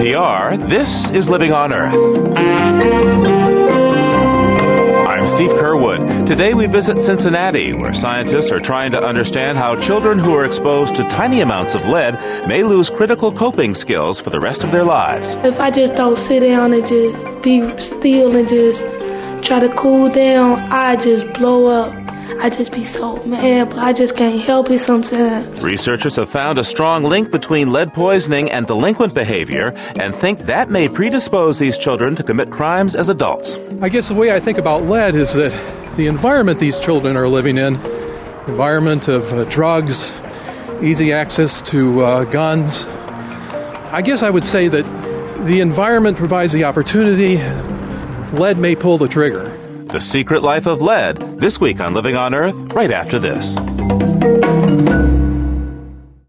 NPR, this is Living on Earth. I'm Steve Curwood. Today we visit Cincinnati, where scientists are trying to understand how children who are exposed to tiny amounts of lead may lose critical coping skills for the rest of their lives. If I just don't sit down and just be still and just try to cool down, I just blow up. I just be so mad, but I just can't help it sometimes. Researchers have found a strong link between lead poisoning and delinquent behavior and think that may predispose these children to commit crimes as adults. I guess the way I think about lead is that the environment these children are living in, environment of uh, drugs, easy access to uh, guns, I guess I would say that the environment provides the opportunity, lead may pull the trigger. The Secret Life of Lead, this week on Living on Earth, right after this.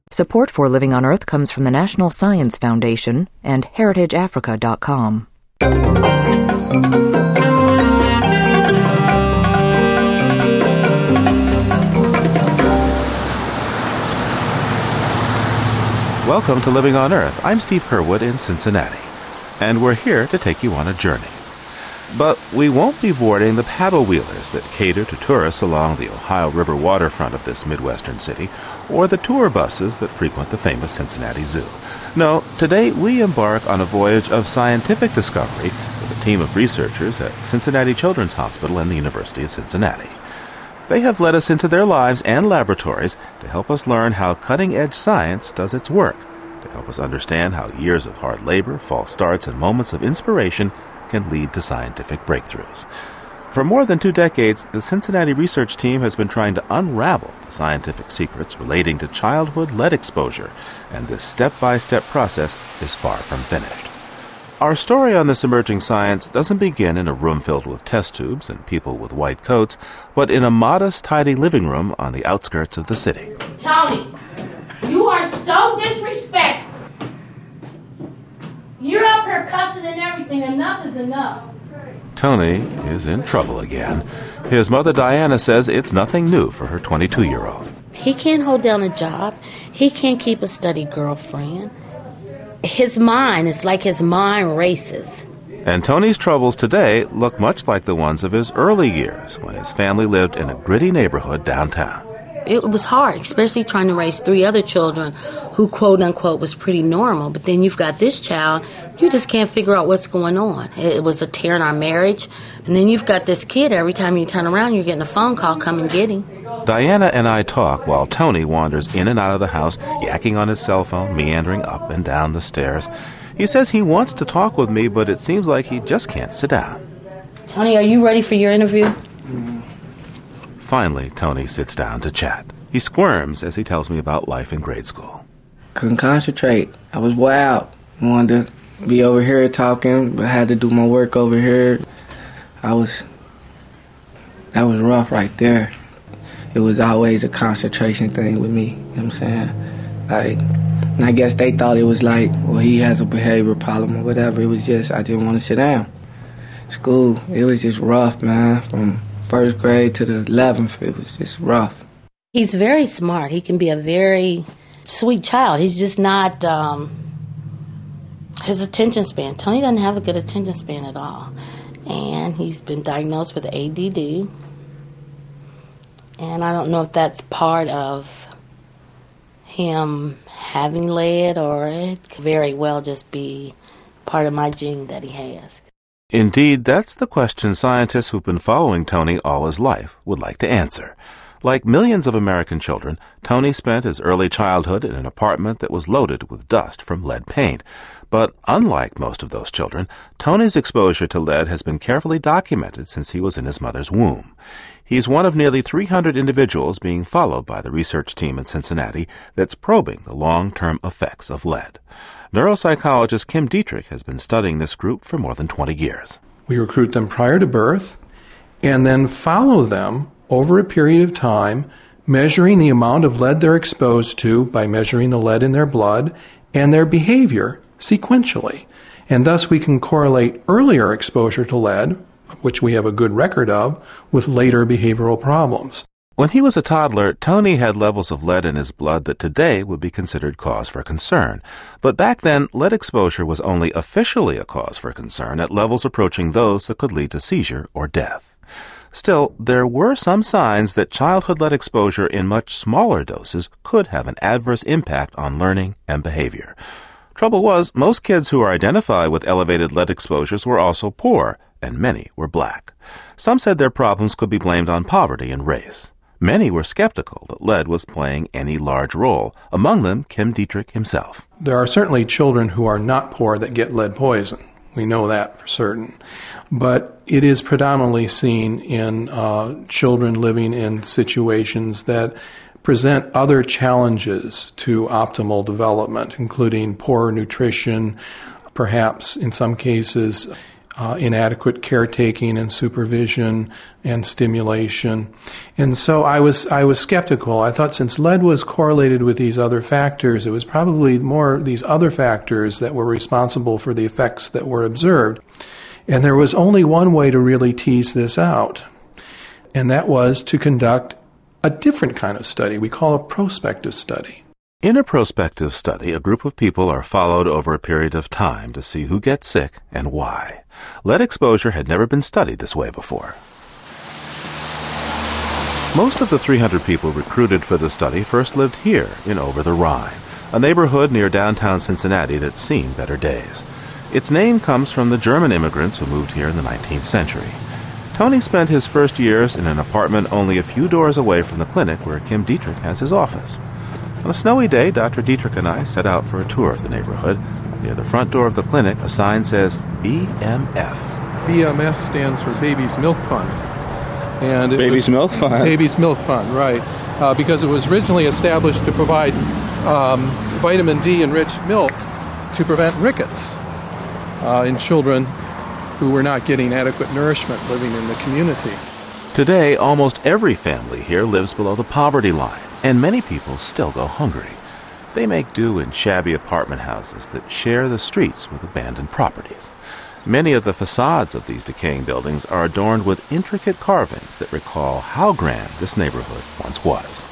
Support for Living on Earth comes from the National Science Foundation and HeritageAfrica.com. Welcome to Living on Earth. I'm Steve Curwood in Cincinnati, and we're here to take you on a journey. But we won't be boarding the paddle wheelers that cater to tourists along the Ohio River waterfront of this Midwestern city, or the tour buses that frequent the famous Cincinnati Zoo. No, today we embark on a voyage of scientific discovery with a team of researchers at Cincinnati Children's Hospital and the University of Cincinnati. They have led us into their lives and laboratories to help us learn how cutting edge science does its work, to help us understand how years of hard labor, false starts, and moments of inspiration can lead to scientific breakthroughs. For more than two decades, the Cincinnati research team has been trying to unravel the scientific secrets relating to childhood lead exposure, and this step by step process is far from finished. Our story on this emerging science doesn't begin in a room filled with test tubes and people with white coats, but in a modest, tidy living room on the outskirts of the city. Tony, you are so disrespectful. You're up here cussing and everything. Enough is enough. Tony is in trouble again. His mother Diana says it's nothing new for her 22 year old. He can't hold down a job. He can't keep a steady girlfriend. His mind is like his mind races. And Tony's troubles today look much like the ones of his early years when his family lived in a gritty neighborhood downtown. It was hard, especially trying to raise three other children who, quote unquote, was pretty normal. But then you've got this child, you just can't figure out what's going on. It was a tear in our marriage. And then you've got this kid, every time you turn around, you're getting a phone call, come and get him. Diana and I talk while Tony wanders in and out of the house, yakking on his cell phone, meandering up and down the stairs. He says he wants to talk with me, but it seems like he just can't sit down. Tony, are you ready for your interview? Mm. Finally, Tony sits down to chat. He squirms as he tells me about life in grade school. Couldn't concentrate. I was wild. Wanted to be over here talking, but had to do my work over here. I was. That was rough right there. It was always a concentration thing with me. You know what I'm saying? Like, and I guess they thought it was like, well, he has a behavior problem or whatever. It was just, I didn't want to sit down. School, it was just rough, man. From first grade to the 11th, it was just rough. He's very smart. He can be a very sweet child. He's just not, um, his attention span. Tony doesn't have a good attention span at all. And he's been diagnosed with ADD. And I don't know if that's part of him having lead or it could very well just be part of my gene that he has. Indeed, that's the question scientists who've been following Tony all his life would like to answer. Like millions of American children, Tony spent his early childhood in an apartment that was loaded with dust from lead paint. But unlike most of those children, Tony's exposure to lead has been carefully documented since he was in his mother's womb. He's one of nearly 300 individuals being followed by the research team in Cincinnati that's probing the long-term effects of lead. Neuropsychologist Kim Dietrich has been studying this group for more than 20 years. We recruit them prior to birth and then follow them over a period of time, measuring the amount of lead they're exposed to by measuring the lead in their blood and their behavior sequentially. And thus we can correlate earlier exposure to lead, which we have a good record of, with later behavioral problems. When he was a toddler, Tony had levels of lead in his blood that today would be considered cause for concern. But back then, lead exposure was only officially a cause for concern at levels approaching those that could lead to seizure or death. Still, there were some signs that childhood lead exposure in much smaller doses could have an adverse impact on learning and behavior. Trouble was, most kids who were identified with elevated lead exposures were also poor, and many were black. Some said their problems could be blamed on poverty and race. Many were skeptical that lead was playing any large role, among them Kim Dietrich himself. There are certainly children who are not poor that get lead poison. We know that for certain. But it is predominantly seen in uh, children living in situations that present other challenges to optimal development, including poor nutrition, perhaps in some cases uh, inadequate caretaking and supervision and stimulation. And so I was I was skeptical. I thought since lead was correlated with these other factors, it was probably more these other factors that were responsible for the effects that were observed. And there was only one way to really tease this out, and that was to conduct a different kind of study we call a prospective study. In a prospective study, a group of people are followed over a period of time to see who gets sick and why. Lead exposure had never been studied this way before. Most of the 300 people recruited for the study first lived here in Over the Rhine, a neighborhood near downtown Cincinnati that's seen better days. Its name comes from the German immigrants who moved here in the 19th century. Tony spent his first years in an apartment only a few doors away from the clinic where Kim Dietrich has his office. On a snowy day, Dr. Dietrich and I set out for a tour of the neighborhood. Near the front door of the clinic, a sign says BMF. BMF stands for Baby's Milk Fund. And Baby's was, Milk Fund. Baby's Milk Fund, right? Uh, because it was originally established to provide um, vitamin D enriched milk to prevent rickets uh, in children who were not getting adequate nourishment living in the community. Today, almost every family here lives below the poverty line and many people still go hungry. They make do in shabby apartment houses that share the streets with abandoned properties. Many of the facades of these decaying buildings are adorned with intricate carvings that recall how grand this neighborhood once was.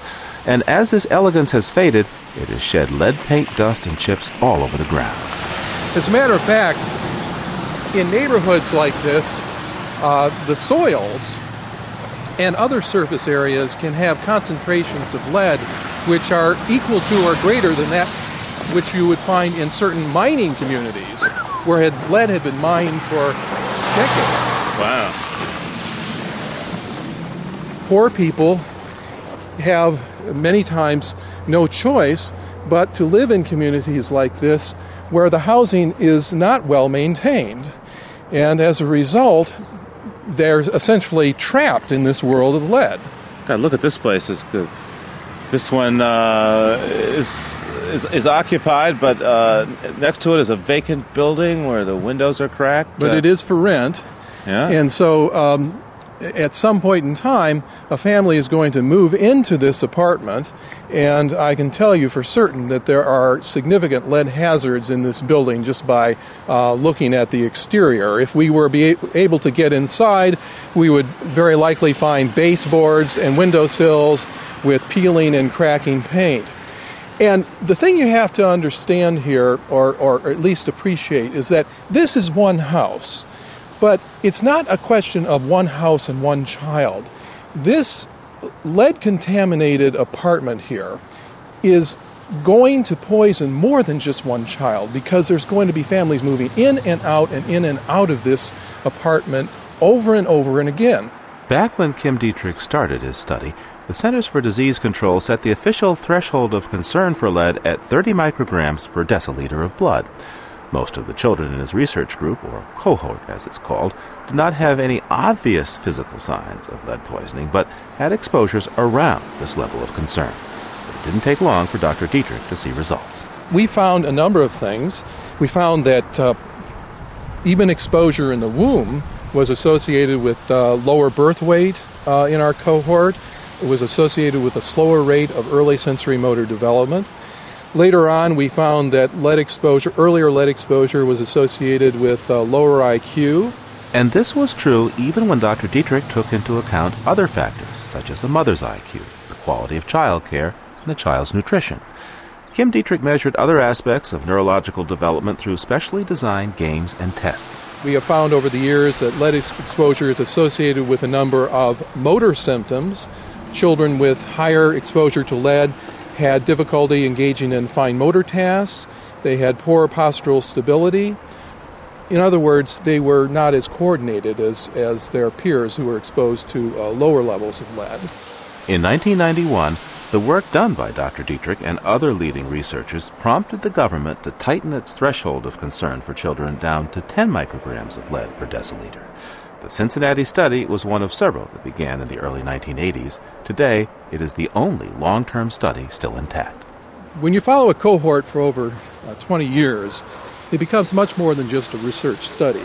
And as this elegance has faded, it has shed lead paint dust and chips all over the ground. As a matter of fact, in neighborhoods like this, uh, the soils and other surface areas can have concentrations of lead which are equal to or greater than that which you would find in certain mining communities where had lead had been mined for decades. Wow. Poor people have many times no choice but to live in communities like this where the housing is not well maintained. And as a result, they're essentially trapped in this world of lead. God, look at this place. It's good. This one uh, is, is, is occupied, but uh, next to it is a vacant building where the windows are cracked. But uh, it is for rent. Yeah. And so um, at some point in time, a family is going to move into this apartment, and I can tell you for certain that there are significant lead hazards in this building just by uh, looking at the exterior. If we were be able to get inside, we would very likely find baseboards and windowsills with peeling and cracking paint. And the thing you have to understand here, or, or at least appreciate, is that this is one house. But it's not a question of one house and one child. This lead contaminated apartment here is going to poison more than just one child because there's going to be families moving in and out and in and out of this apartment over and over and again. Back when Kim Dietrich started his study, the Centers for Disease Control set the official threshold of concern for lead at 30 micrograms per deciliter of blood. Most of the children in his research group, or cohort as it's called, did not have any obvious physical signs of lead poisoning, but had exposures around this level of concern. It didn't take long for Dr. Dietrich to see results. We found a number of things. We found that uh, even exposure in the womb was associated with uh, lower birth weight uh, in our cohort. It was associated with a slower rate of early sensory motor development. Later on, we found that lead exposure, earlier lead exposure, was associated with uh, lower IQ And this was true even when Dr. Dietrich took into account other factors, such as the mother's IQ, the quality of child care, and the child's nutrition. Kim Dietrich measured other aspects of neurological development through specially designed games and tests. We have found over the years that lead exposure is associated with a number of motor symptoms. Children with higher exposure to lead had difficulty engaging in fine motor tasks, they had poor postural stability. In other words, they were not as coordinated as, as their peers who were exposed to uh, lower levels of lead. In 1991, the work done by Dr. Dietrich and other leading researchers prompted the government to tighten its threshold of concern for children down to 10 micrograms of lead per deciliter. The Cincinnati study was one of several that began in the early 1980s. Today, it is the only long term study still intact. When you follow a cohort for over uh, 20 years, it becomes much more than just a research study.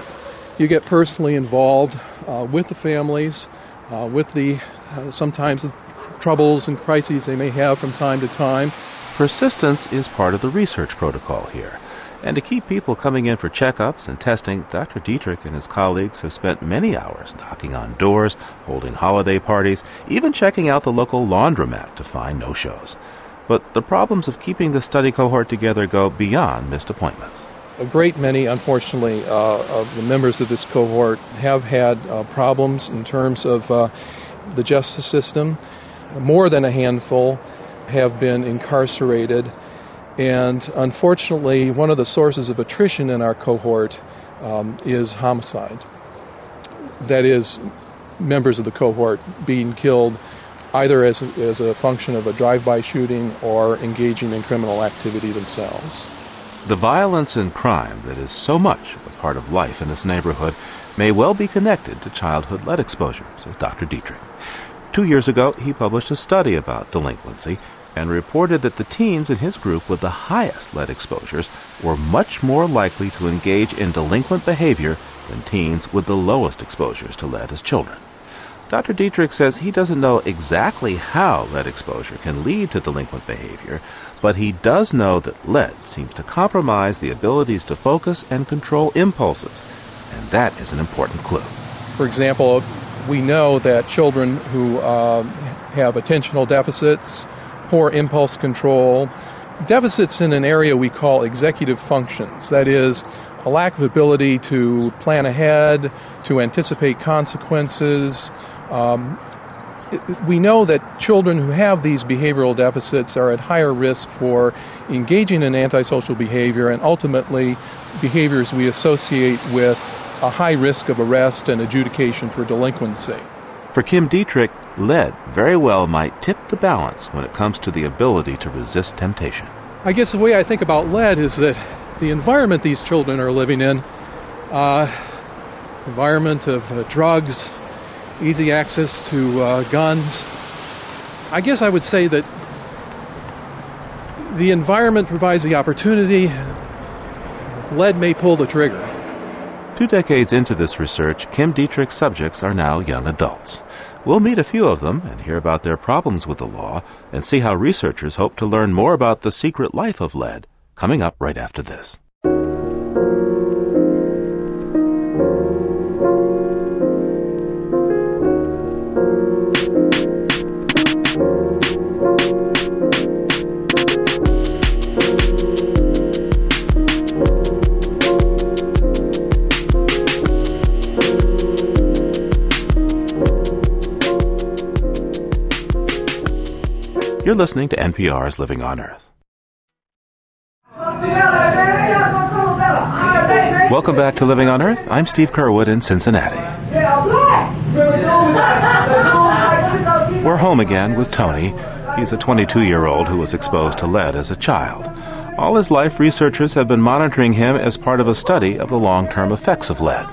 You get personally involved uh, with the families, uh, with the uh, sometimes troubles and crises they may have from time to time. Persistence is part of the research protocol here. And to keep people coming in for checkups and testing, Dr. Dietrich and his colleagues have spent many hours knocking on doors, holding holiday parties, even checking out the local laundromat to find no shows. But the problems of keeping the study cohort together go beyond missed appointments. A great many, unfortunately, uh, of the members of this cohort have had uh, problems in terms of uh, the justice system more than a handful have been incarcerated. And unfortunately, one of the sources of attrition in our cohort um, is homicide. That is, members of the cohort being killed either as, as a function of a drive by shooting or engaging in criminal activity themselves. The violence and crime that is so much a part of life in this neighborhood may well be connected to childhood lead exposure, says Dr. Dietrich. Two years ago, he published a study about delinquency and reported that the teens in his group with the highest lead exposures were much more likely to engage in delinquent behavior than teens with the lowest exposures to lead as children. Dr. Dietrich says he doesn't know exactly how lead exposure can lead to delinquent behavior, but he does know that lead seems to compromise the abilities to focus and control impulses, and that is an important clue. For example, we know that children who uh, have attentional deficits, poor impulse control, deficits in an area we call executive functions, that is, a lack of ability to plan ahead, to anticipate consequences. Um, we know that children who have these behavioral deficits are at higher risk for engaging in antisocial behavior and ultimately behaviors we associate with a high risk of arrest and adjudication for delinquency. For Kim Dietrich, lead very well might tip the balance when it comes to the ability to resist temptation. I guess the way I think about lead is that the environment these children are living in, uh, environment of uh, drugs, easy access to uh, guns, I guess I would say that the environment provides the opportunity. Lead may pull the trigger. Two decades into this research, Kim Dietrich's subjects are now young adults. We'll meet a few of them and hear about their problems with the law and see how researchers hope to learn more about the secret life of lead coming up right after this. You're listening to NPR's Living on Earth. Welcome back to Living on Earth. I'm Steve Curwood in Cincinnati. We're home again with Tony. He's a 22 year old who was exposed to lead as a child. All his life, researchers have been monitoring him as part of a study of the long term effects of lead.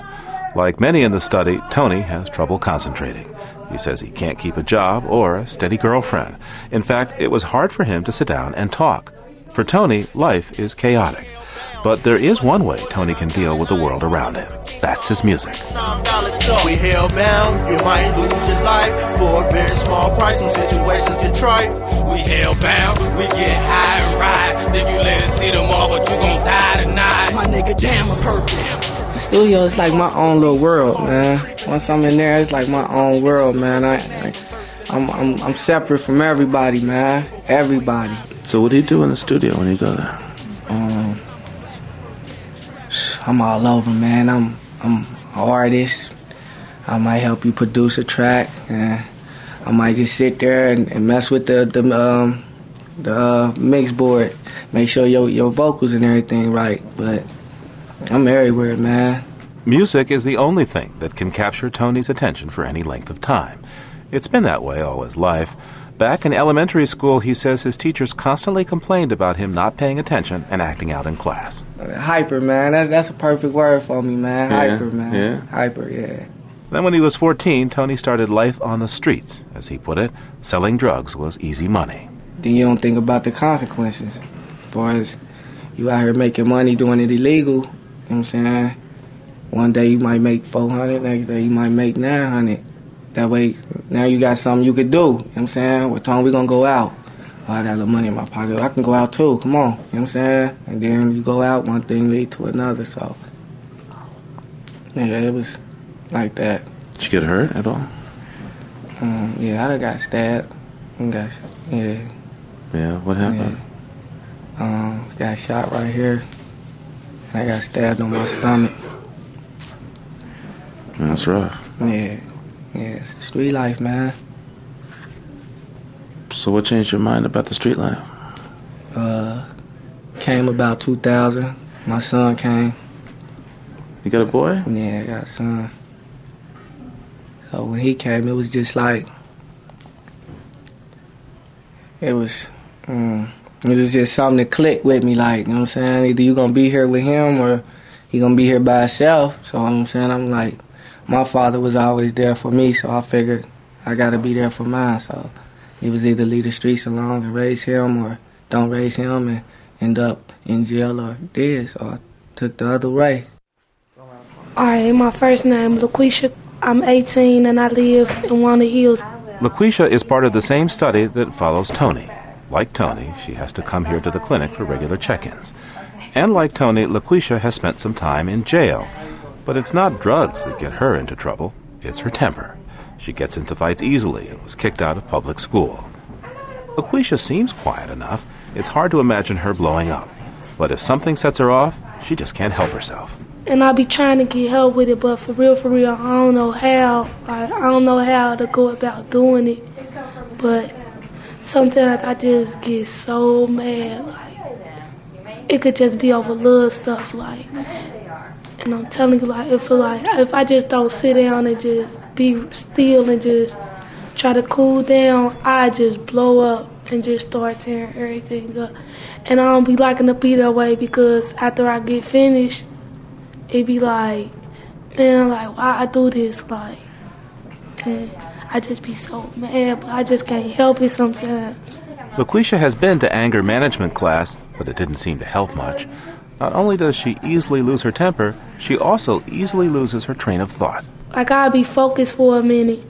Like many in the study, Tony has trouble concentrating. He says he can't keep a job or a steady girlfriend. In fact, it was hard for him to sit down and talk. For Tony, life is chaotic. But there is one way Tony can deal with the world around him. That's his music. We hellbound, you might lose your life for a very small price when situations get trite. We hellbound, we get high and ride. Think you let it see tomorrow, but you gon' die tonight. My nigga, damn a purpose. studio is like my own little world, man. Once I'm in there, it's like my own world, man. I, I I'm, I'm I'm separate from everybody, man. Everybody. So what do you do in the studio when you go there? Um, I'm all over, man. I'm I'm an artist. I might help you produce a track. And I might just sit there and, and mess with the the um, the uh, mix board, make sure your your vocals and everything right. But I'm everywhere, man. Music is the only thing that can capture Tony's attention for any length of time. It's been that way all his life. Back in elementary school, he says his teachers constantly complained about him not paying attention and acting out in class. Hyper, man. That's that's a perfect word for me, man. Yeah, Hyper, man. yeah. Hyper, yeah. Then, when he was 14, Tony started life on the streets. As he put it, selling drugs was easy money. Then you don't think about the consequences. As far as you out here making money doing it illegal, you know what I'm saying? One day you might make 400, next day you might make 900. That way, now you got something you could do. You know what I'm saying? What time we gonna go out? I got a little money in my pocket. I can go out too. Come on. You know what I'm saying? And then you go out, one thing lead to another. So, yeah, it was like that. Did you get hurt at all? Um, yeah, I done got stabbed. I got, yeah. Yeah, what happened? Um, got shot right here. And I got stabbed on my stomach. That's rough. Yeah. Yeah, it's street life, man. So, what changed your mind about the street life? Uh, came about 2000. My son came. You got a boy? Yeah, I got a son. So when he came, it was just like it was. Mm, it was just something that clicked with me. Like you know what I'm saying. Either you gonna be here with him or he gonna be here by himself. So you know what I'm saying. I'm like, my father was always there for me, so I figured I gotta be there for mine. So it was either leave the streets alone and raise him, or don't raise him and end up in jail or this or took the other way. Alright, my first name LaQuisha. I'm 18 and I live in Walnut Hills. LaQuisha is part of the same study that follows Tony. Like Tony, she has to come here to the clinic for regular check ins. And like Tony, LaQuisha has spent some time in jail. But it's not drugs that get her into trouble, it's her temper. She gets into fights easily and was kicked out of public school. LaQuisha seems quiet enough. It's hard to imagine her blowing up. But if something sets her off, she just can't help herself. And I be trying to get help with it, but for real, for real, I don't know how. Like, I don't know how to go about doing it. But sometimes I just get so mad. Like, it could just be over little stuff. Like, and I'm telling you, like, if like if I just don't sit down and just be still and just try to cool down, I just blow up and just start tearing everything up. And I don't be liking to be that way because after I get finished, it be like, man, like why I do this, like, and I just be so mad, but I just can't help it sometimes. LaQuisha has been to anger management class, but it didn't seem to help much. Not only does she easily lose her temper, she also easily loses her train of thought. Like I'll be focused for a minute,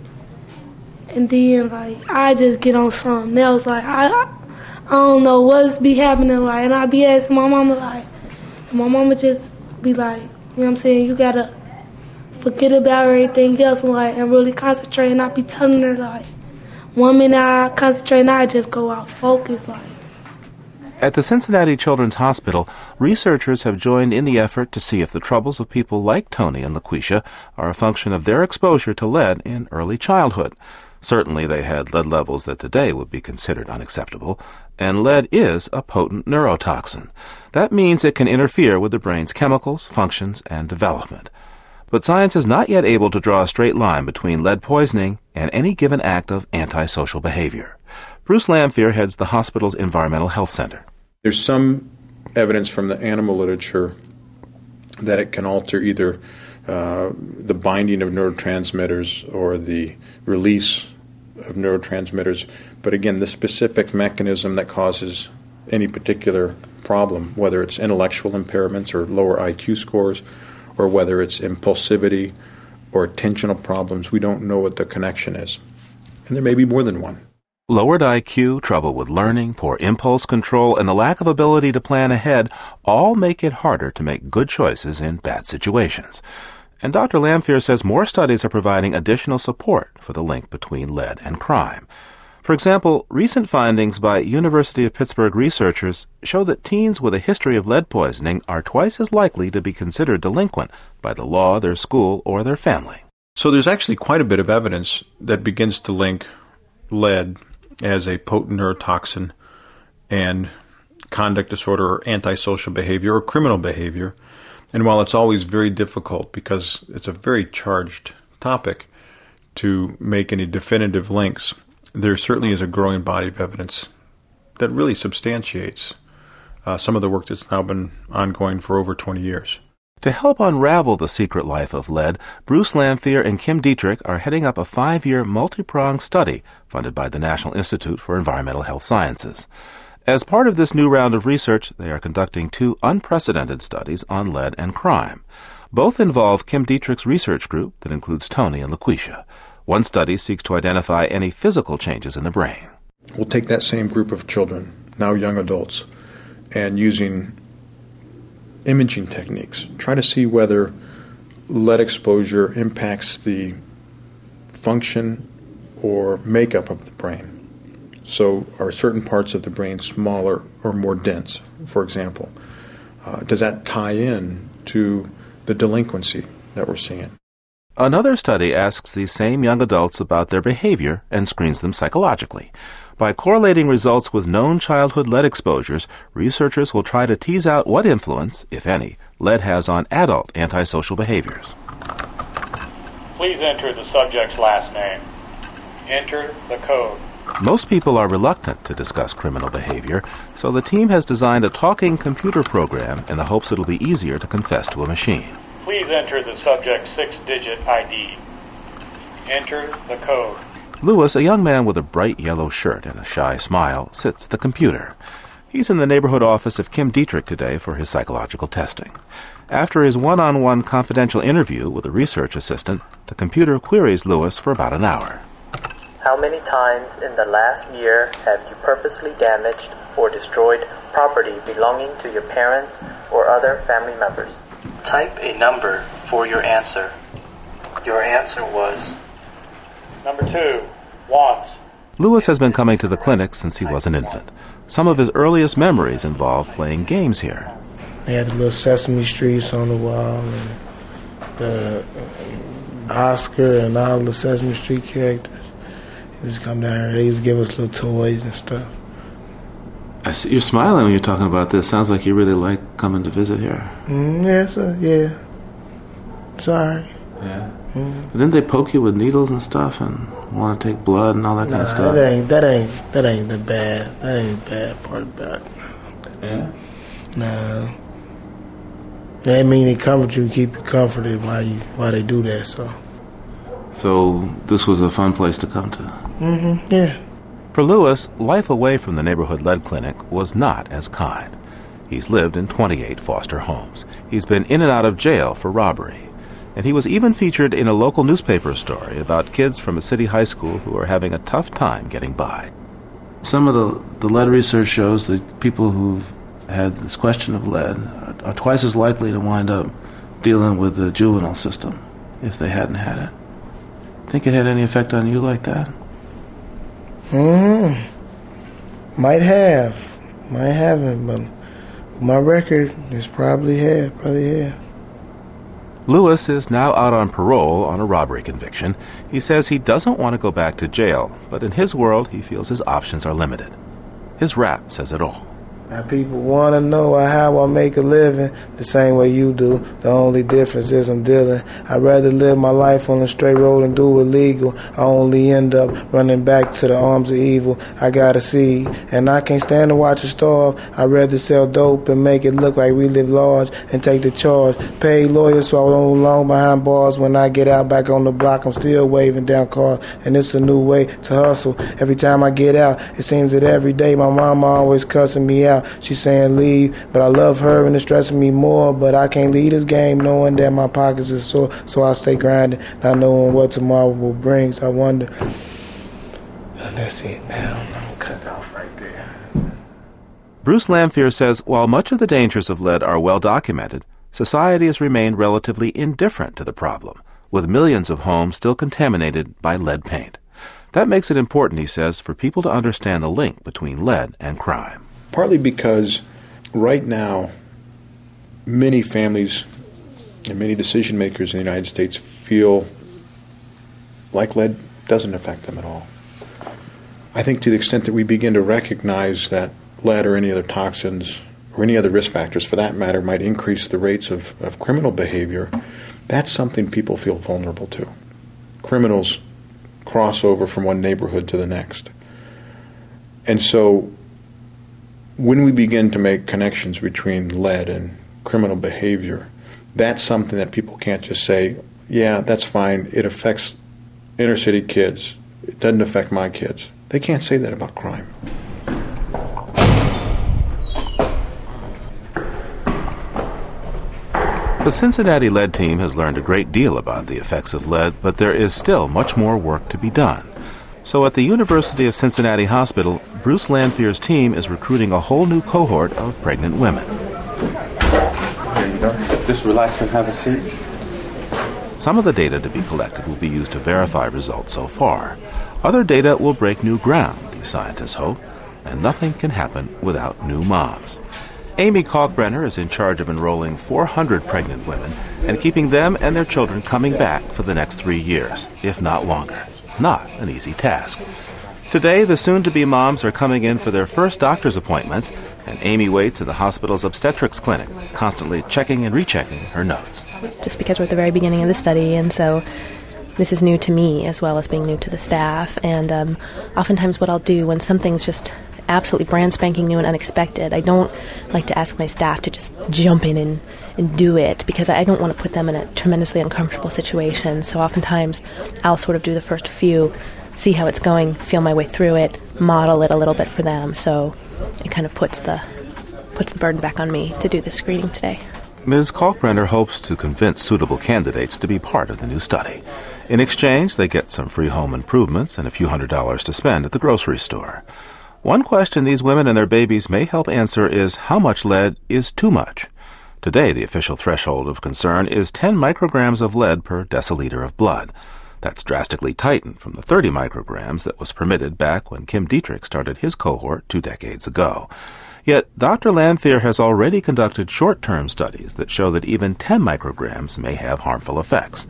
and then like I just get on something else. Like I, I don't know what's be happening. Like, and I be asking my mama like, my mama just be like, you know what I'm saying? You gotta forget about everything else and like and really concentrate. And I be telling her like, one minute I concentrate, and I just go out focused like. At the Cincinnati Children's Hospital, researchers have joined in the effort to see if the troubles of people like Tony and LaQuisha are a function of their exposure to lead in early childhood. Certainly, they had lead levels that today would be considered unacceptable, and lead is a potent neurotoxin. That means it can interfere with the brain's chemicals, functions, and development. But science is not yet able to draw a straight line between lead poisoning and any given act of antisocial behavior. Bruce Lanphear heads the hospital's Environmental Health Center. There's some evidence from the animal literature that it can alter either uh, the binding of neurotransmitters or the release of neurotransmitters. But again, the specific mechanism that causes any particular problem, whether it's intellectual impairments or lower IQ scores, or whether it's impulsivity or attentional problems, we don't know what the connection is. And there may be more than one. Lowered IQ, trouble with learning, poor impulse control, and the lack of ability to plan ahead all make it harder to make good choices in bad situations. And Dr. Lanphear says more studies are providing additional support for the link between lead and crime. For example, recent findings by University of Pittsburgh researchers show that teens with a history of lead poisoning are twice as likely to be considered delinquent by the law, their school, or their family. So there's actually quite a bit of evidence that begins to link lead as a potent neurotoxin and conduct disorder or antisocial behavior or criminal behavior. And while it's always very difficult because it's a very charged topic to make any definitive links, there certainly is a growing body of evidence that really substantiates uh, some of the work that's now been ongoing for over 20 years. To help unravel the secret life of lead, Bruce Lanphear and Kim Dietrich are heading up a five year multi pronged study funded by the National Institute for Environmental Health Sciences. As part of this new round of research, they are conducting two unprecedented studies on lead and crime. Both involve Kim Dietrich's research group that includes Tony and LaQuisha. One study seeks to identify any physical changes in the brain. We'll take that same group of children, now young adults, and using imaging techniques, try to see whether lead exposure impacts the function or makeup of the brain. So, are certain parts of the brain smaller or more dense, for example? Uh, does that tie in to the delinquency that we're seeing? Another study asks these same young adults about their behavior and screens them psychologically. By correlating results with known childhood lead exposures, researchers will try to tease out what influence, if any, lead has on adult antisocial behaviors. Please enter the subject's last name. Enter the code. Most people are reluctant to discuss criminal behavior, so the team has designed a talking computer program in the hopes it'll be easier to confess to a machine. Please enter the subject's six digit ID. Enter the code. Lewis, a young man with a bright yellow shirt and a shy smile, sits at the computer. He's in the neighborhood office of Kim Dietrich today for his psychological testing. After his one on one confidential interview with a research assistant, the computer queries Lewis for about an hour. How many times in the last year have you purposely damaged or destroyed property belonging to your parents or other family members? Type a number for your answer. Your answer was Number two, once. Lewis has been coming to the clinic since he was an infant. Some of his earliest memories involve playing games here. They had the little Sesame Streets on the wall and the uh, Oscar and all the Sesame Street characters. He used to come down here. They used to give us little toys and stuff. I see you're smiling when you're talking about this. Sounds like you really like coming to visit here. Mm, yeah, so, yeah. Sorry. Yeah. Mm. Didn't they poke you with needles and stuff and want to take blood and all that nah, kind of stuff? That ain't that ain't that ain't the bad that ain't the bad part about it. Yeah. No. That mean they comfort you, keep you comforted while you while they do that. So. So this was a fun place to come to. Mm-hmm. Yeah. For Lewis, life away from the neighborhood lead clinic was not as kind. He's lived in 28 foster homes. He's been in and out of jail for robbery and he was even featured in a local newspaper story about kids from a city high school who are having a tough time getting by. Some of the, the lead research shows that people who've had this question of lead are, are twice as likely to wind up dealing with the juvenile system if they hadn't had it. Think it had any effect on you like that? Hmm. Might have. Might haven't, but my record is probably have, probably have. Lewis is now out on parole on a robbery conviction. He says he doesn't want to go back to jail, but in his world, he feels his options are limited. His rap says it all. Now people want to know how I make a living the same way you do. The only difference is I'm dealing. I'd rather live my life on the straight road and do illegal. I only end up running back to the arms of evil. I gotta see, and I can't stand to watch it starve. I'd rather sell dope and make it look like we live large and take the charge. Pay lawyers so I don't long behind bars. When I get out back on the block, I'm still waving down cars, and it's a new way to hustle. Every time I get out, it seems that every day my mama always cussing me out. She's saying leave, but I love her and it's stressing me more. But I can't leave this game knowing that my pockets is sore, so I stay grinding, not knowing what tomorrow will bring. So I wonder That's it now. I'm cut off right there. Bruce Lanphear says while much of the dangers of lead are well documented, society has remained relatively indifferent to the problem, with millions of homes still contaminated by lead paint. That makes it important, he says, for people to understand the link between lead and crime. Partly because right now, many families and many decision makers in the United States feel like lead doesn't affect them at all. I think to the extent that we begin to recognize that lead or any other toxins or any other risk factors for that matter might increase the rates of, of criminal behavior, that's something people feel vulnerable to. Criminals cross over from one neighborhood to the next. And so when we begin to make connections between lead and criminal behavior, that's something that people can't just say, yeah, that's fine. It affects inner city kids. It doesn't affect my kids. They can't say that about crime. The Cincinnati lead team has learned a great deal about the effects of lead, but there is still much more work to be done. So at the University of Cincinnati Hospital, Bruce Lanphear's team is recruiting a whole new cohort of pregnant women. There you go. Just relax and have a seat. Some of the data to be collected will be used to verify results so far. Other data will break new ground, these scientists hope, and nothing can happen without new moms. Amy Kalkbrenner is in charge of enrolling 400 pregnant women and keeping them and their children coming back for the next three years, if not longer. Not an easy task. Today, the soon to be moms are coming in for their first doctor's appointments, and Amy waits at the hospital's obstetrics clinic, constantly checking and rechecking her notes. Just because we're at the very beginning of the study, and so this is new to me as well as being new to the staff. And um, oftentimes, what I'll do when something's just absolutely brand spanking new and unexpected. I don't like to ask my staff to just jump in and, and do it because I don't want to put them in a tremendously uncomfortable situation. So oftentimes I'll sort of do the first few, see how it's going, feel my way through it, model it a little bit for them. So it kind of puts the puts the burden back on me to do the screening today. Ms. Kalkbrenner hopes to convince suitable candidates to be part of the new study. In exchange, they get some free home improvements and a few hundred dollars to spend at the grocery store. One question these women and their babies may help answer is how much lead is too much? Today, the official threshold of concern is 10 micrograms of lead per deciliter of blood. That's drastically tightened from the 30 micrograms that was permitted back when Kim Dietrich started his cohort two decades ago. Yet, Dr. Lanphear has already conducted short term studies that show that even 10 micrograms may have harmful effects.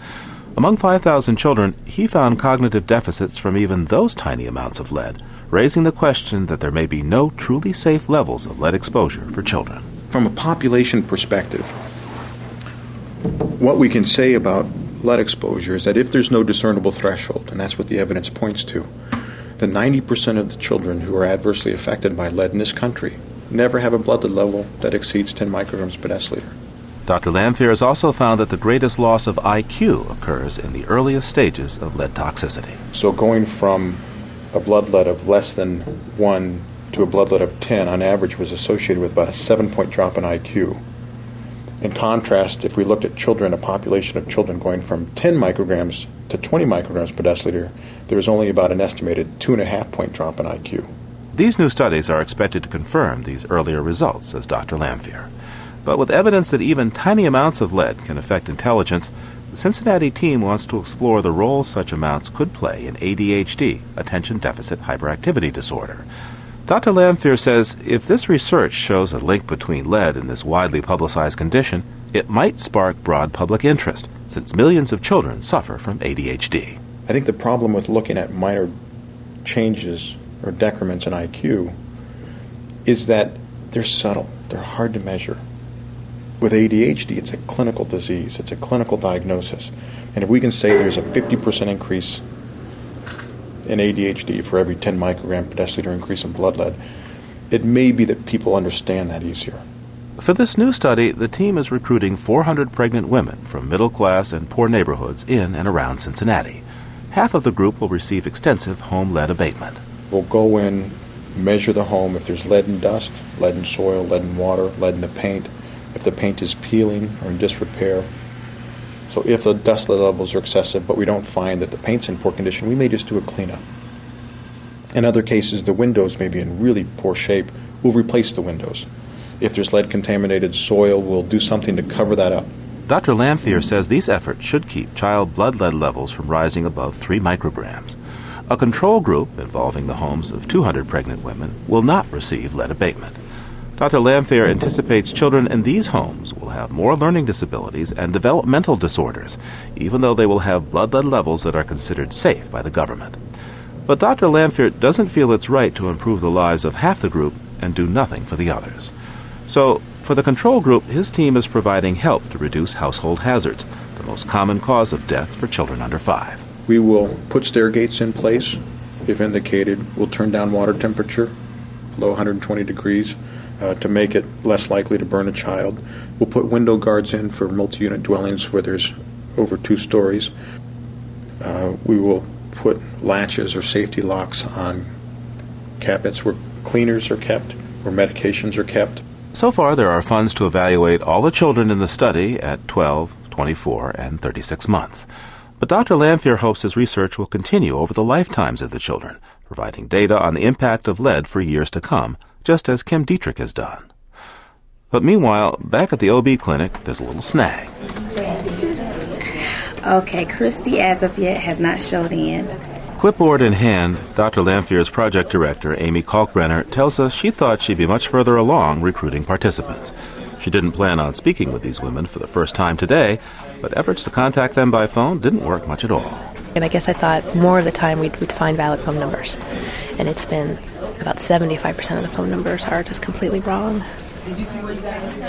Among 5,000 children, he found cognitive deficits from even those tiny amounts of lead, raising the question that there may be no truly safe levels of lead exposure for children. From a population perspective, what we can say about lead exposure is that if there's no discernible threshold, and that's what the evidence points to, then 90% of the children who are adversely affected by lead in this country never have a blood lead level that exceeds 10 micrograms per deciliter. Dr. Lanphear has also found that the greatest loss of IQ occurs in the earliest stages of lead toxicity. So going from a blood lead of less than 1 to a blood lead of 10 on average was associated with about a 7 point drop in IQ. In contrast, if we looked at children, a population of children going from 10 micrograms to 20 micrograms per deciliter, there was only about an estimated 2.5 point drop in IQ. These new studies are expected to confirm these earlier results, says Dr. Lanphear. But with evidence that even tiny amounts of lead can affect intelligence, the Cincinnati team wants to explore the role such amounts could play in ADHD, attention deficit hyperactivity disorder. Dr. Lanphear says if this research shows a link between lead and this widely publicized condition, it might spark broad public interest, since millions of children suffer from ADHD. I think the problem with looking at minor changes or decrements in IQ is that they're subtle, they're hard to measure. With ADHD, it's a clinical disease, it's a clinical diagnosis. And if we can say there's a 50% increase in ADHD for every 10 microgram per deciliter increase in blood lead, it may be that people understand that easier. For this new study, the team is recruiting 400 pregnant women from middle class and poor neighborhoods in and around Cincinnati. Half of the group will receive extensive home lead abatement. We'll go in, measure the home if there's lead in dust, lead in soil, lead in water, lead in the paint, if the paint is peeling or in disrepair. So if the dust levels are excessive, but we don't find that the paint's in poor condition, we may just do a cleanup. In other cases, the windows may be in really poor shape. We'll replace the windows. If there's lead contaminated soil, we'll do something to cover that up. Dr. Lanphear says these efforts should keep child blood lead levels from rising above 3 micrograms. A control group involving the homes of 200 pregnant women will not receive lead abatement. Dr. Lanphear anticipates children in these homes will have more learning disabilities and developmental disorders, even though they will have blood lead levels that are considered safe by the government. But Dr. Lanphear doesn't feel it's right to improve the lives of half the group and do nothing for the others. So, for the control group, his team is providing help to reduce household hazards, the most common cause of death for children under five. We will put stair gates in place, if indicated. We'll turn down water temperature below 120 degrees uh, to make it less likely to burn a child. We'll put window guards in for multi unit dwellings where there's over two stories. Uh, we will put latches or safety locks on cabinets where cleaners are kept, where medications are kept. So far, there are funds to evaluate all the children in the study at 12, 24, and 36 months. But Dr. Lanphear hopes his research will continue over the lifetimes of the children, providing data on the impact of lead for years to come just as Kim Dietrich has done. But meanwhile, back at the OB clinic, there's a little snag. Okay, Christy, as of yet, has not showed in. Clipboard in hand, Dr. Lanphear's project director, Amy Kalkbrenner, tells us she thought she'd be much further along recruiting participants. She didn't plan on speaking with these women for the first time today, but efforts to contact them by phone didn't work much at all. And I guess I thought more of the time we'd, we'd find valid phone numbers. And it's been about 75% of the phone numbers are just completely wrong.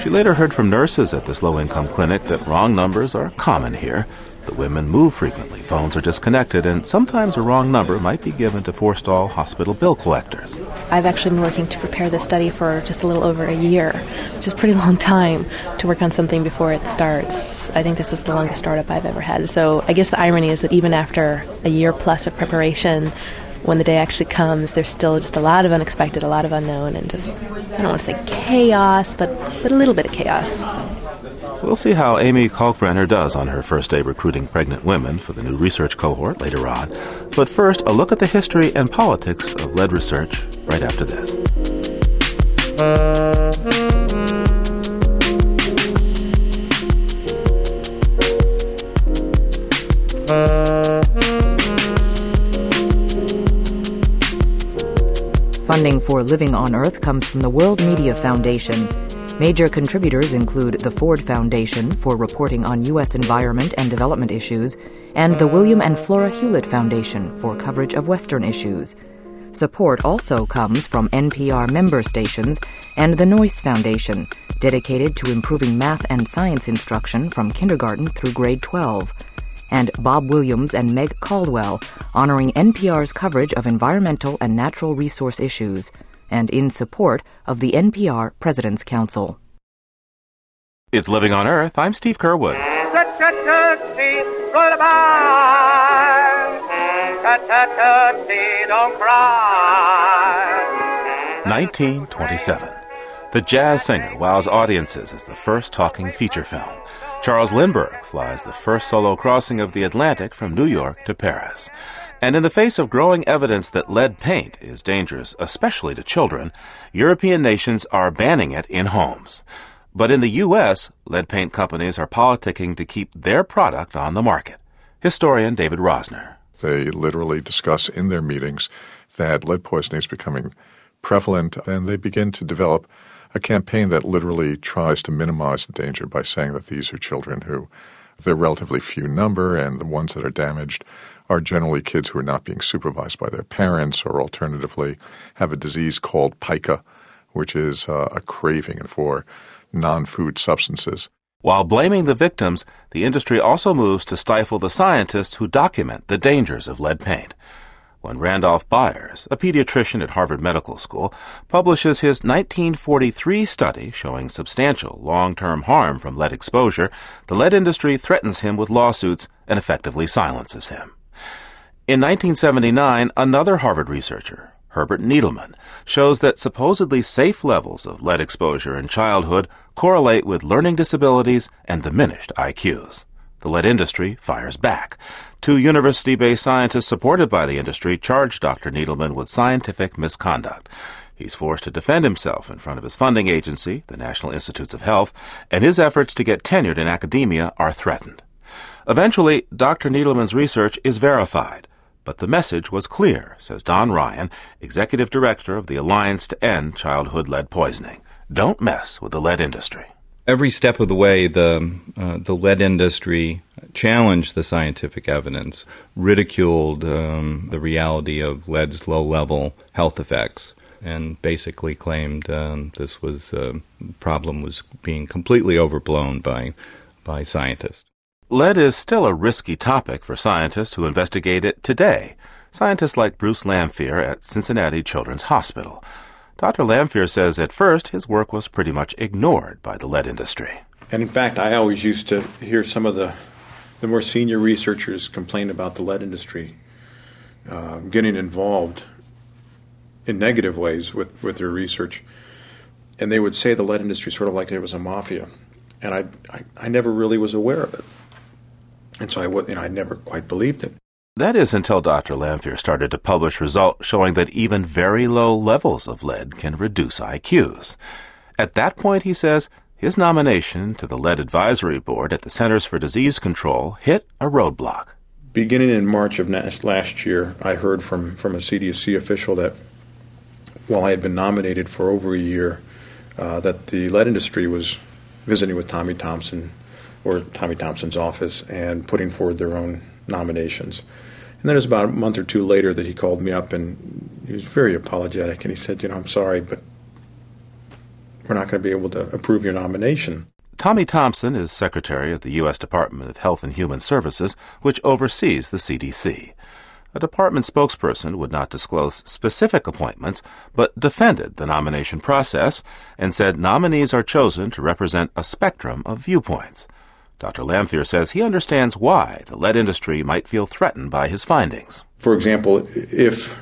She later heard from nurses at this low income clinic that wrong numbers are common here. The women move frequently, phones are disconnected, and sometimes a wrong number might be given to forestall hospital bill collectors. I've actually been working to prepare this study for just a little over a year, which is a pretty long time to work on something before it starts. I think this is the longest startup I've ever had. So I guess the irony is that even after a year plus of preparation, when the day actually comes, there's still just a lot of unexpected, a lot of unknown, and just, I don't want to say chaos, but, but a little bit of chaos. We'll see how Amy Kalkbrenner does on her first day recruiting pregnant women for the new research cohort later on. But first, a look at the history and politics of lead research right after this. Funding for Living on Earth comes from the World Media Foundation. Major contributors include the Ford Foundation for reporting on U.S. environment and development issues, and the William and Flora Hewlett Foundation for coverage of Western issues. Support also comes from NPR member stations and the Noyce Foundation, dedicated to improving math and science instruction from kindergarten through grade 12 and Bob Williams and Meg Caldwell, honoring NPR's coverage of environmental and natural resource issues, and in support of the NPR President's Council. It's Living on Earth. I'm Steve Curwood. 1927. The Jazz Singer wows audiences as the first talking feature film. Charles Lindbergh flies the first solo crossing of the Atlantic from New York to Paris. And in the face of growing evidence that lead paint is dangerous, especially to children, European nations are banning it in homes. But in the U.S., lead paint companies are politicking to keep their product on the market. Historian David Rosner. They literally discuss in their meetings that lead poisoning is becoming prevalent, and they begin to develop a campaign that literally tries to minimize the danger by saying that these are children who they're relatively few number, and the ones that are damaged are generally kids who are not being supervised by their parents, or alternatively have a disease called pica, which is uh, a craving for non food substances. While blaming the victims, the industry also moves to stifle the scientists who document the dangers of lead paint when Randolph Byers, a pediatrician at Harvard Medical School, publishes his 1943 study showing substantial long-term harm from lead exposure, the lead industry threatens him with lawsuits and effectively silences him. In 1979, another Harvard researcher, Herbert Needleman, shows that supposedly safe levels of lead exposure in childhood correlate with learning disabilities and diminished IQs. The lead industry fires back. Two university based scientists supported by the industry charged Dr. Needleman with scientific misconduct. He's forced to defend himself in front of his funding agency, the National Institutes of Health, and his efforts to get tenured in academia are threatened. Eventually, Dr. Needleman's research is verified, but the message was clear, says Don Ryan, executive director of the Alliance to End Childhood Lead Poisoning. Don't mess with the lead industry. Every step of the way, the uh, the lead industry challenged the scientific evidence, ridiculed um, the reality of lead's low level health effects and basically claimed um, this was uh, problem was being completely overblown by by scientists. Lead is still a risky topic for scientists who investigate it today. Scientists like Bruce Lanphear at Cincinnati Children's Hospital. Dr. Lanphear says at first his work was pretty much ignored by the lead industry. And in fact, I always used to hear some of the, the more senior researchers complain about the lead industry uh, getting involved in negative ways with, with their research. And they would say the lead industry sort of like there was a mafia. And I, I, I never really was aware of it. And so I, you know, I never quite believed it. That is until Dr. Lanphear started to publish results showing that even very low levels of lead can reduce IQs. At that point, he says, his nomination to the Lead Advisory Board at the Centers for Disease Control hit a roadblock. Beginning in March of last year, I heard from, from a CDC official that while I had been nominated for over a year, uh, that the lead industry was visiting with Tommy Thompson or Tommy Thompson's office and putting forward their own nominations. And then it was about a month or two later that he called me up and he was very apologetic and he said, You know, I'm sorry, but we're not going to be able to approve your nomination. Tommy Thompson is Secretary of the U.S. Department of Health and Human Services, which oversees the CDC. A department spokesperson would not disclose specific appointments, but defended the nomination process and said nominees are chosen to represent a spectrum of viewpoints. Dr. Lanphear says he understands why the lead industry might feel threatened by his findings. For example, if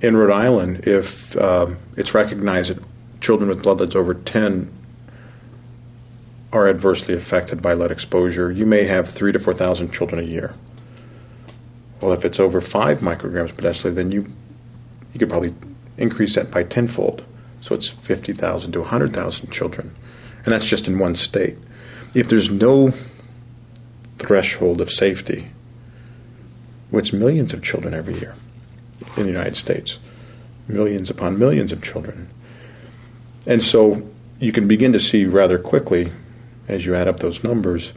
in Rhode Island, if uh, it's recognized that children with blood leads over 10 are adversely affected by lead exposure, you may have three to 4,000 children a year. Well, if it's over five micrograms per deciliter, then you you could probably increase that by tenfold. So it's 50,000 to 100,000 children. And that's just in one state. If there's no threshold of safety, which millions of children every year in the United States, millions upon millions of children. And so you can begin to see rather quickly, as you add up those numbers,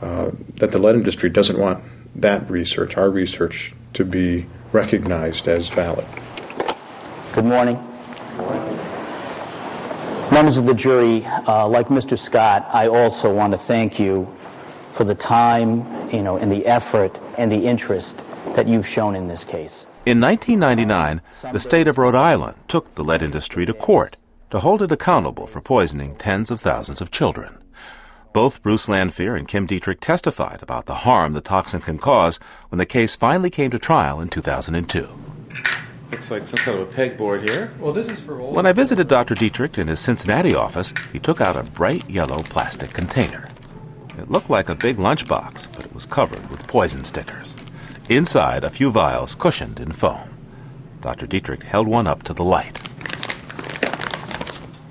uh, that the lead industry doesn't want that research, our research, to be recognized as valid. Good morning. Members of the jury, uh, like Mr. Scott, I also want to thank you for the time, you know, and the effort and the interest that you've shown in this case. In 1999, the state of Rhode Island took the lead industry to court to hold it accountable for poisoning tens of thousands of children. Both Bruce Lanphear and Kim Dietrich testified about the harm the toxin can cause when the case finally came to trial in 2002. Looks like some kind of a pegboard here. Well, this is for old. When I visited Dr. Dietrich in his Cincinnati office, he took out a bright yellow plastic container. It looked like a big lunchbox, but it was covered with poison stickers. Inside, a few vials cushioned in foam. Dr. Dietrich held one up to the light.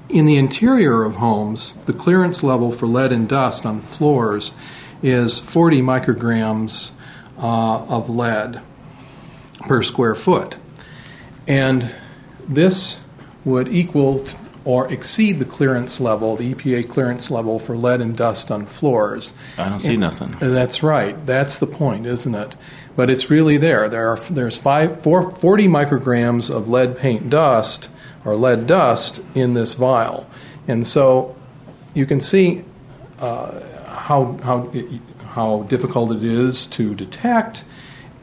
In the interior of homes, the clearance level for lead and dust on floors is 40 micrograms uh, of lead per square foot. And this would equal or exceed the clearance level, the EPA clearance level for lead and dust on floors. I don't see and nothing. That's right. That's the point, isn't it? But it's really there. There are there's five, four, 40 micrograms of lead paint dust or lead dust in this vial, and so you can see uh, how how how difficult it is to detect,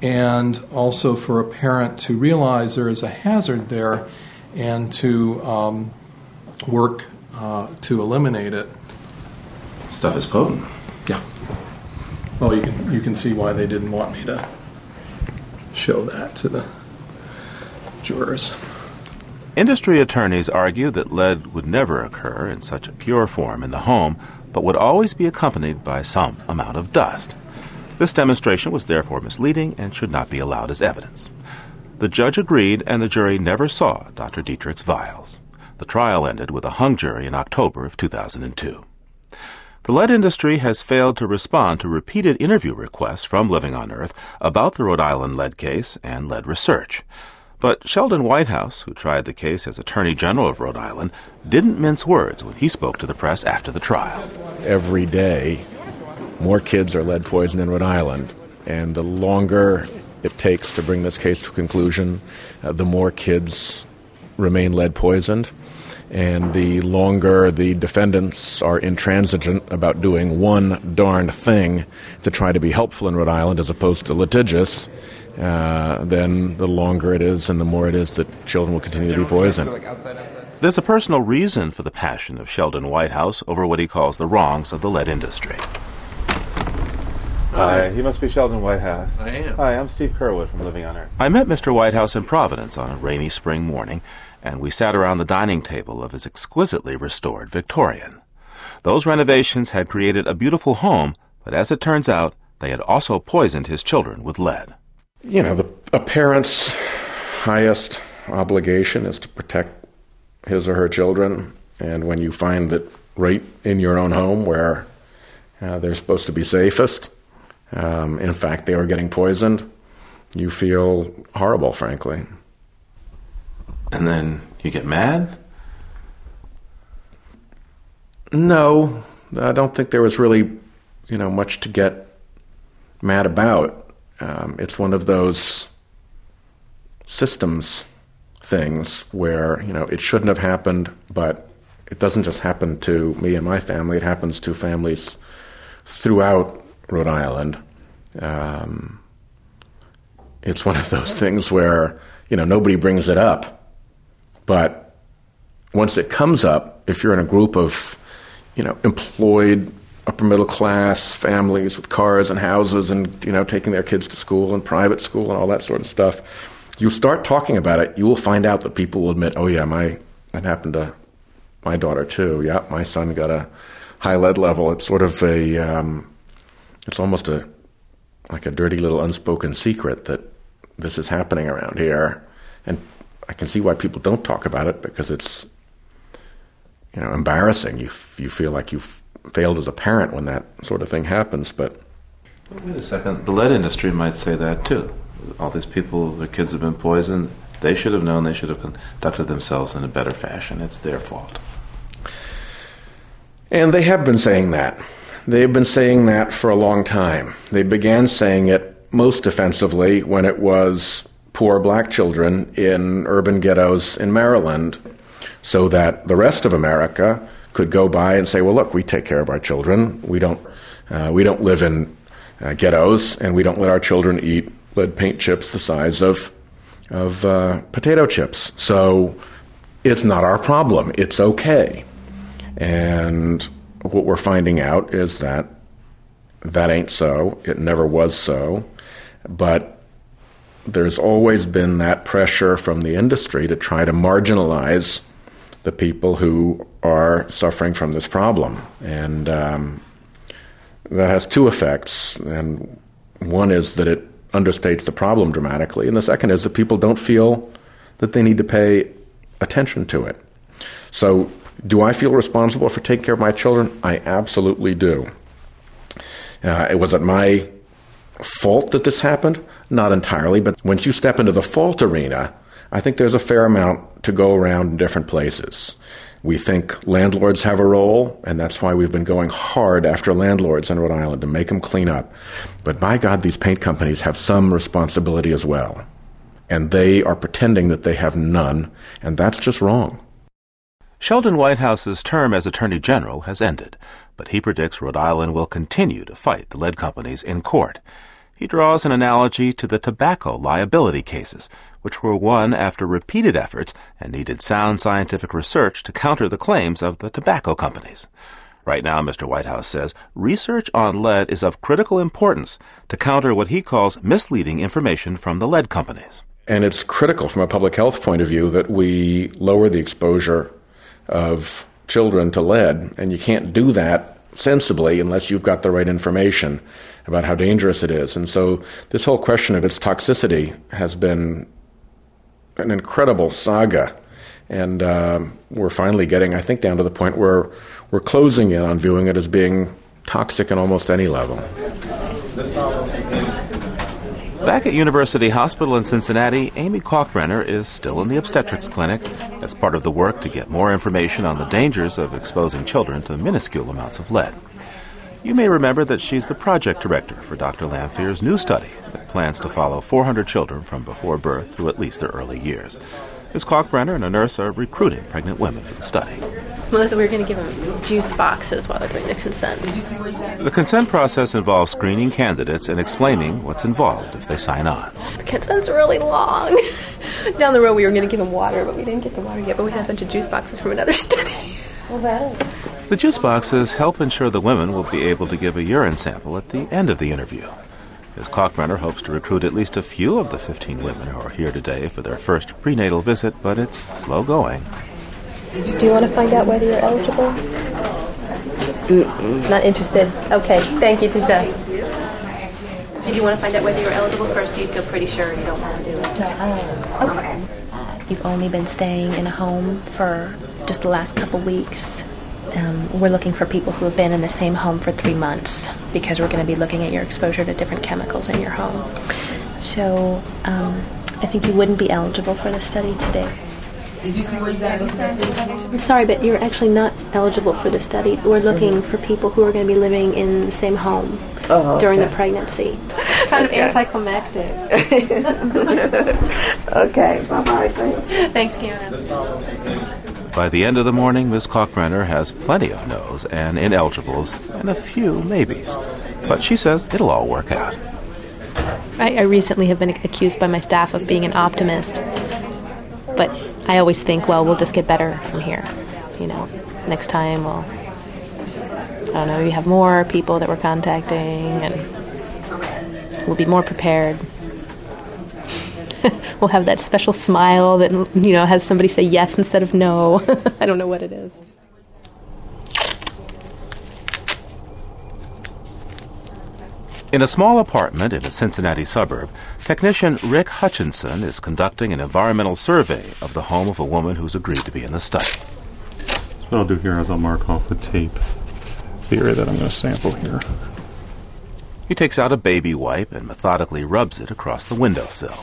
and also for a parent to realize there is a hazard there, and to um, work uh, to eliminate it. Stuff is potent. Yeah. Well, you can you can see why they didn't want me to show that to the jurors. Industry attorneys argue that lead would never occur in such a pure form in the home, but would always be accompanied by some amount of dust. This demonstration was therefore misleading and should not be allowed as evidence. The judge agreed, and the jury never saw Dr. Dietrich's vials. The trial ended with a hung jury in October of 2002. The lead industry has failed to respond to repeated interview requests from Living on Earth about the Rhode Island lead case and lead research. But Sheldon Whitehouse, who tried the case as Attorney General of Rhode Island, didn't mince words when he spoke to the press after the trial. Every day, more kids are lead poisoned in Rhode Island, and the longer it takes to bring this case to conclusion, uh, the more kids remain lead poisoned and the longer the defendants are intransigent about doing one darn thing to try to be helpful in Rhode Island as opposed to litigious, uh, then the longer it is and the more it is that children will continue to be poisoned. There's a personal reason for the passion of Sheldon Whitehouse over what he calls the wrongs of the lead industry. Hi, you must be Sheldon Whitehouse. I am. Hi, I'm Steve Curwood from Living on Earth. I met Mr. Whitehouse in Providence on a rainy spring morning, and we sat around the dining table of his exquisitely restored Victorian. Those renovations had created a beautiful home, but as it turns out, they had also poisoned his children with lead. You know, the, a parent's highest obligation is to protect his or her children, and when you find that right in your own home where uh, they're supposed to be safest, um, in fact, they were getting poisoned, you feel horrible, frankly. And then you get mad? No, I don't think there was really, you know, much to get mad about. Um, it's one of those systems things where you know it shouldn't have happened, but it doesn't just happen to me and my family. It happens to families throughout Rhode Island. Um, it's one of those things where you know nobody brings it up, but once it comes up, if you're in a group of you know employed upper middle class families with cars and houses and you know taking their kids to school and private school and all that sort of stuff, you start talking about it, you will find out that people will admit, "Oh yeah, my that happened to my daughter too. Yeah, my son got a high lead level." It's sort of a um, it's almost a like a dirty little unspoken secret that this is happening around here, and I can see why people don't talk about it because it's you know embarrassing. You you feel like you've failed as a parent when that sort of thing happens, but. Wait a second. The lead industry might say that too. All these people, their kids have been poisoned. They should have known. They should have conducted themselves in a better fashion. It's their fault. And they have been saying that. They've been saying that for a long time. They began saying it most offensively when it was poor black children in urban ghettos in Maryland, so that the rest of America could go by and say, "Well, look, we take care of our children. We don't, uh, we don't live in uh, ghettos, and we don't let our children eat lead paint chips the size of of uh, potato chips. So it's not our problem. It's okay." And what we're finding out is that that ain't so. It never was so. But there's always been that pressure from the industry to try to marginalize the people who are suffering from this problem. And um, that has two effects. And one is that it understates the problem dramatically. And the second is that people don't feel that they need to pay attention to it. So do I feel responsible for taking care of my children? I absolutely do. Uh, it was it my fault that this happened? Not entirely, but once you step into the fault arena, I think there's a fair amount to go around in different places. We think landlords have a role, and that's why we've been going hard after landlords in Rhode Island to make them clean up. But by God, these paint companies have some responsibility as well. And they are pretending that they have none, and that's just wrong. Sheldon Whitehouse's term as Attorney General has ended, but he predicts Rhode Island will continue to fight the lead companies in court. He draws an analogy to the tobacco liability cases, which were won after repeated efforts and needed sound scientific research to counter the claims of the tobacco companies. Right now, Mr. Whitehouse says research on lead is of critical importance to counter what he calls misleading information from the lead companies. And it's critical from a public health point of view that we lower the exposure of children to lead, and you can't do that sensibly unless you've got the right information about how dangerous it is. And so this whole question of its toxicity has been an incredible saga. And um, we're finally getting, I think, down to the point where we're closing in on viewing it as being toxic on almost any level. Back at University Hospital in Cincinnati, Amy Kalkbrenner is still in the obstetrics clinic as part of the work to get more information on the dangers of exposing children to minuscule amounts of lead. You may remember that she's the project director for Dr. Lanphear's new study that plans to follow 400 children from before birth through at least their early years. Ms. Kalkbrenner and a nurse are recruiting pregnant women for the study. Melissa, we are going to give them juice boxes while they're doing the consents. The consent process involves screening candidates and explaining what's involved if they sign on. The consent's really long. Down the road, we were going to give them water, but we didn't get the water yet. But we had a bunch of juice boxes from another study. Well, The juice boxes help ensure the women will be able to give a urine sample at the end of the interview. Ms. Kalkbrenner hopes to recruit at least a few of the 15 women who are here today for their first prenatal visit, but it's slow going. Do you want to find out whether you're eligible? Not interested. Okay, thank you, Tisha. Did you want to find out whether you're eligible first? Do you feel pretty sure you don't want to do it? No, Okay. Uh, you've only been staying in a home for just the last couple weeks. Um, we're looking for people who have been in the same home for three months because we're going to be looking at your exposure to different chemicals in your home. So um, I think you wouldn't be eligible for the study today. Did you see what you got I'm sorry, but you're actually not eligible for the study. We're looking for people who are going to be living in the same home Oh, during the pregnancy. Kind of Okay. anticlimactic. okay, bye bye. Thanks, Kiana. By the end of the morning, Ms. Kalkbrenner has plenty of no's and ineligibles and a few maybes. But she says it'll all work out. I, I recently have been accused by my staff of being an optimist, but I always think, well, we'll just get better from here. You know, next time we'll, I don't know, maybe have more people that we're contacting and we'll be more prepared. we'll have that special smile that, you know, has somebody say yes instead of no. I don't know what it is. In a small apartment in a Cincinnati suburb, technician Rick Hutchinson is conducting an environmental survey of the home of a woman who's agreed to be in the study. So what I'll do here is I'll mark off with tape the area that I'm going to sample here. He takes out a baby wipe and methodically rubs it across the windowsill.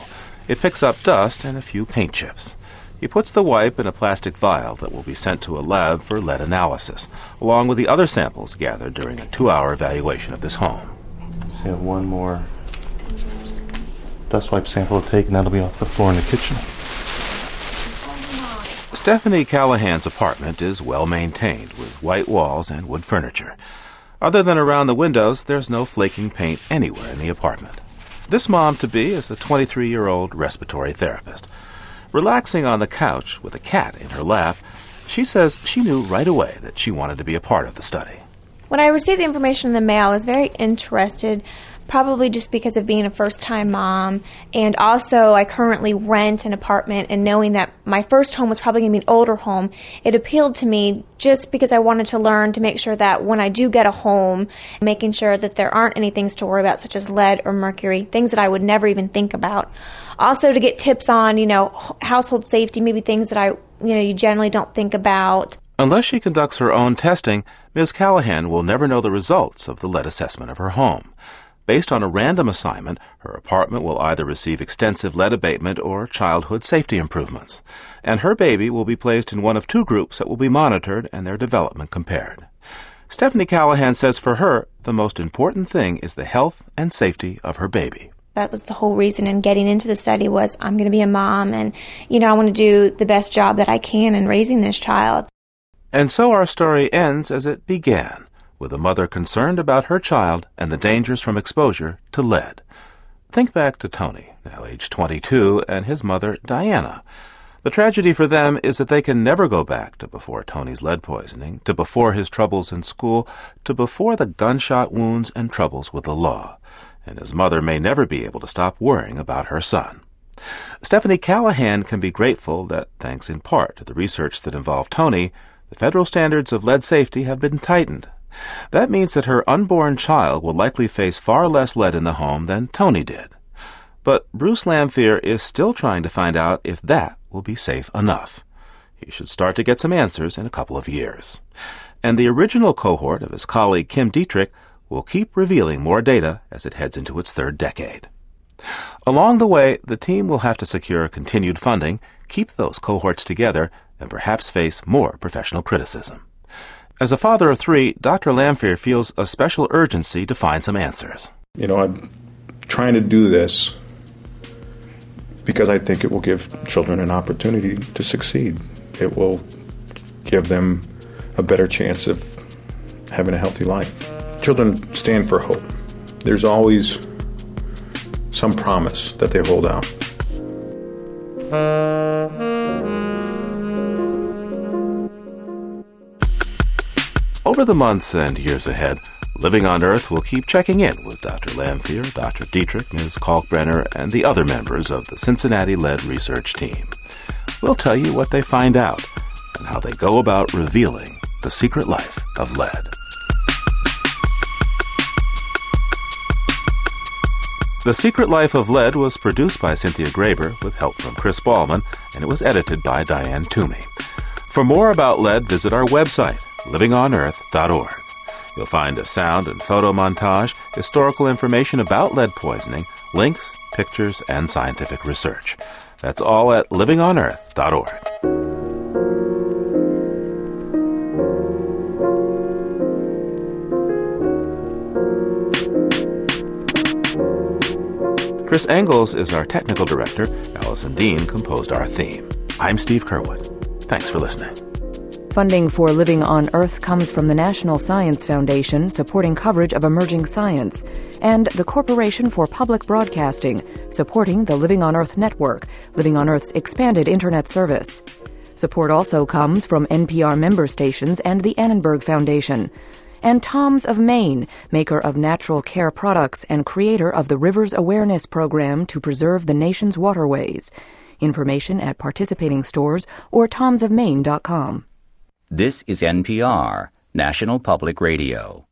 It picks up dust and a few paint chips. He puts the wipe in a plastic vial that will be sent to a lab for lead analysis, along with the other samples gathered during a two hour evaluation of this home. So you have one more dust wipe sample to take, and that'll be off the floor in the kitchen. Stephanie Callahan's apartment is well maintained with white walls and wood furniture. Other than around the windows, there's no flaking paint anywhere in the apartment. This mom to be is a 23 year old respiratory therapist. Relaxing on the couch with a cat in her lap, she says she knew right away that she wanted to be a part of the study. When I received the information in the mail, I was very interested, probably just because of being a first time mom. And also, I currently rent an apartment, and knowing that my first home was probably going to be an older home, it appealed to me just because I wanted to learn to make sure that when I do get a home, making sure that there aren't any things to worry about, such as lead or mercury, things that I would never even think about. Also, to get tips on, you know, household safety, maybe things that I, you know, you generally don't think about. Unless she conducts her own testing, Ms. Callahan will never know the results of the lead assessment of her home. Based on a random assignment, her apartment will either receive extensive lead abatement or childhood safety improvements. And her baby will be placed in one of two groups that will be monitored and their development compared. Stephanie Callahan says for her, the most important thing is the health and safety of her baby. that was the whole reason in getting into the study was I'm going to be a mom and you know I want to do the best job that I can in raising this child. And so our story ends as it began, with a mother concerned about her child and the dangers from exposure to lead. Think back to Tony, now age 22, and his mother, Diana. The tragedy for them is that they can never go back to before Tony's lead poisoning, to before his troubles in school, to before the gunshot wounds and troubles with the law. And his mother may never be able to stop worrying about her son. Stephanie Callahan can be grateful that, thanks in part to the research that involved Tony, the federal standards of lead safety have been tightened, That means that her unborn child will likely face far less lead in the home than Tony did. But Bruce Lanphear is still trying to find out if that will be safe enough. He should start to get some answers in a couple of years. And the original cohort of his colleague Kim Dietrich will keep revealing more data as it heads into its third decade. Along the way, the team will have to secure continued funding, keep those cohorts together, and perhaps face more professional criticism. As a father of three, Dr. Lanphear feels a special urgency to find some answers. You know, I'm trying to do this because I think it will give children an opportunity to succeed. It will give them a better chance of having a healthy life. Children stand for hope. There's always some promise that they hold out. Over the months and years ahead, Living on Earth will keep checking in with Dr. Lanphear, Dr. Dietrich, Ms. Kalkbrenner, and the other members of the Cincinnati lead research team. We'll tell you what they find out and how they go about revealing the secret life of lead. The Secret Life of Lead was produced by Cynthia Graber with help from Chris Ballman, and it was edited by Diane Toomey. For more about lead, visit our website, livingonearth.org. You'll find a sound and photo montage, historical information about lead poisoning, links, pictures, and scientific research. That's all at livingonearth.org. Chris Engels is our technical director. Allison Dean composed our theme. I'm Steve Curwood. Thanks for listening. Funding for Living on Earth comes from the National Science Foundation, supporting coverage of emerging science, and the Corporation for Public Broadcasting, supporting the Living on Earth network, Living on Earth's expanded Internet service. Support also comes from NPR member stations and the Annenberg Foundation and Tom's of Maine, maker of natural care products and creator of the Rivers Awareness Program to preserve the nation's waterways. Information at participating stores or tomsofmaine.com. This is NPR, National Public Radio.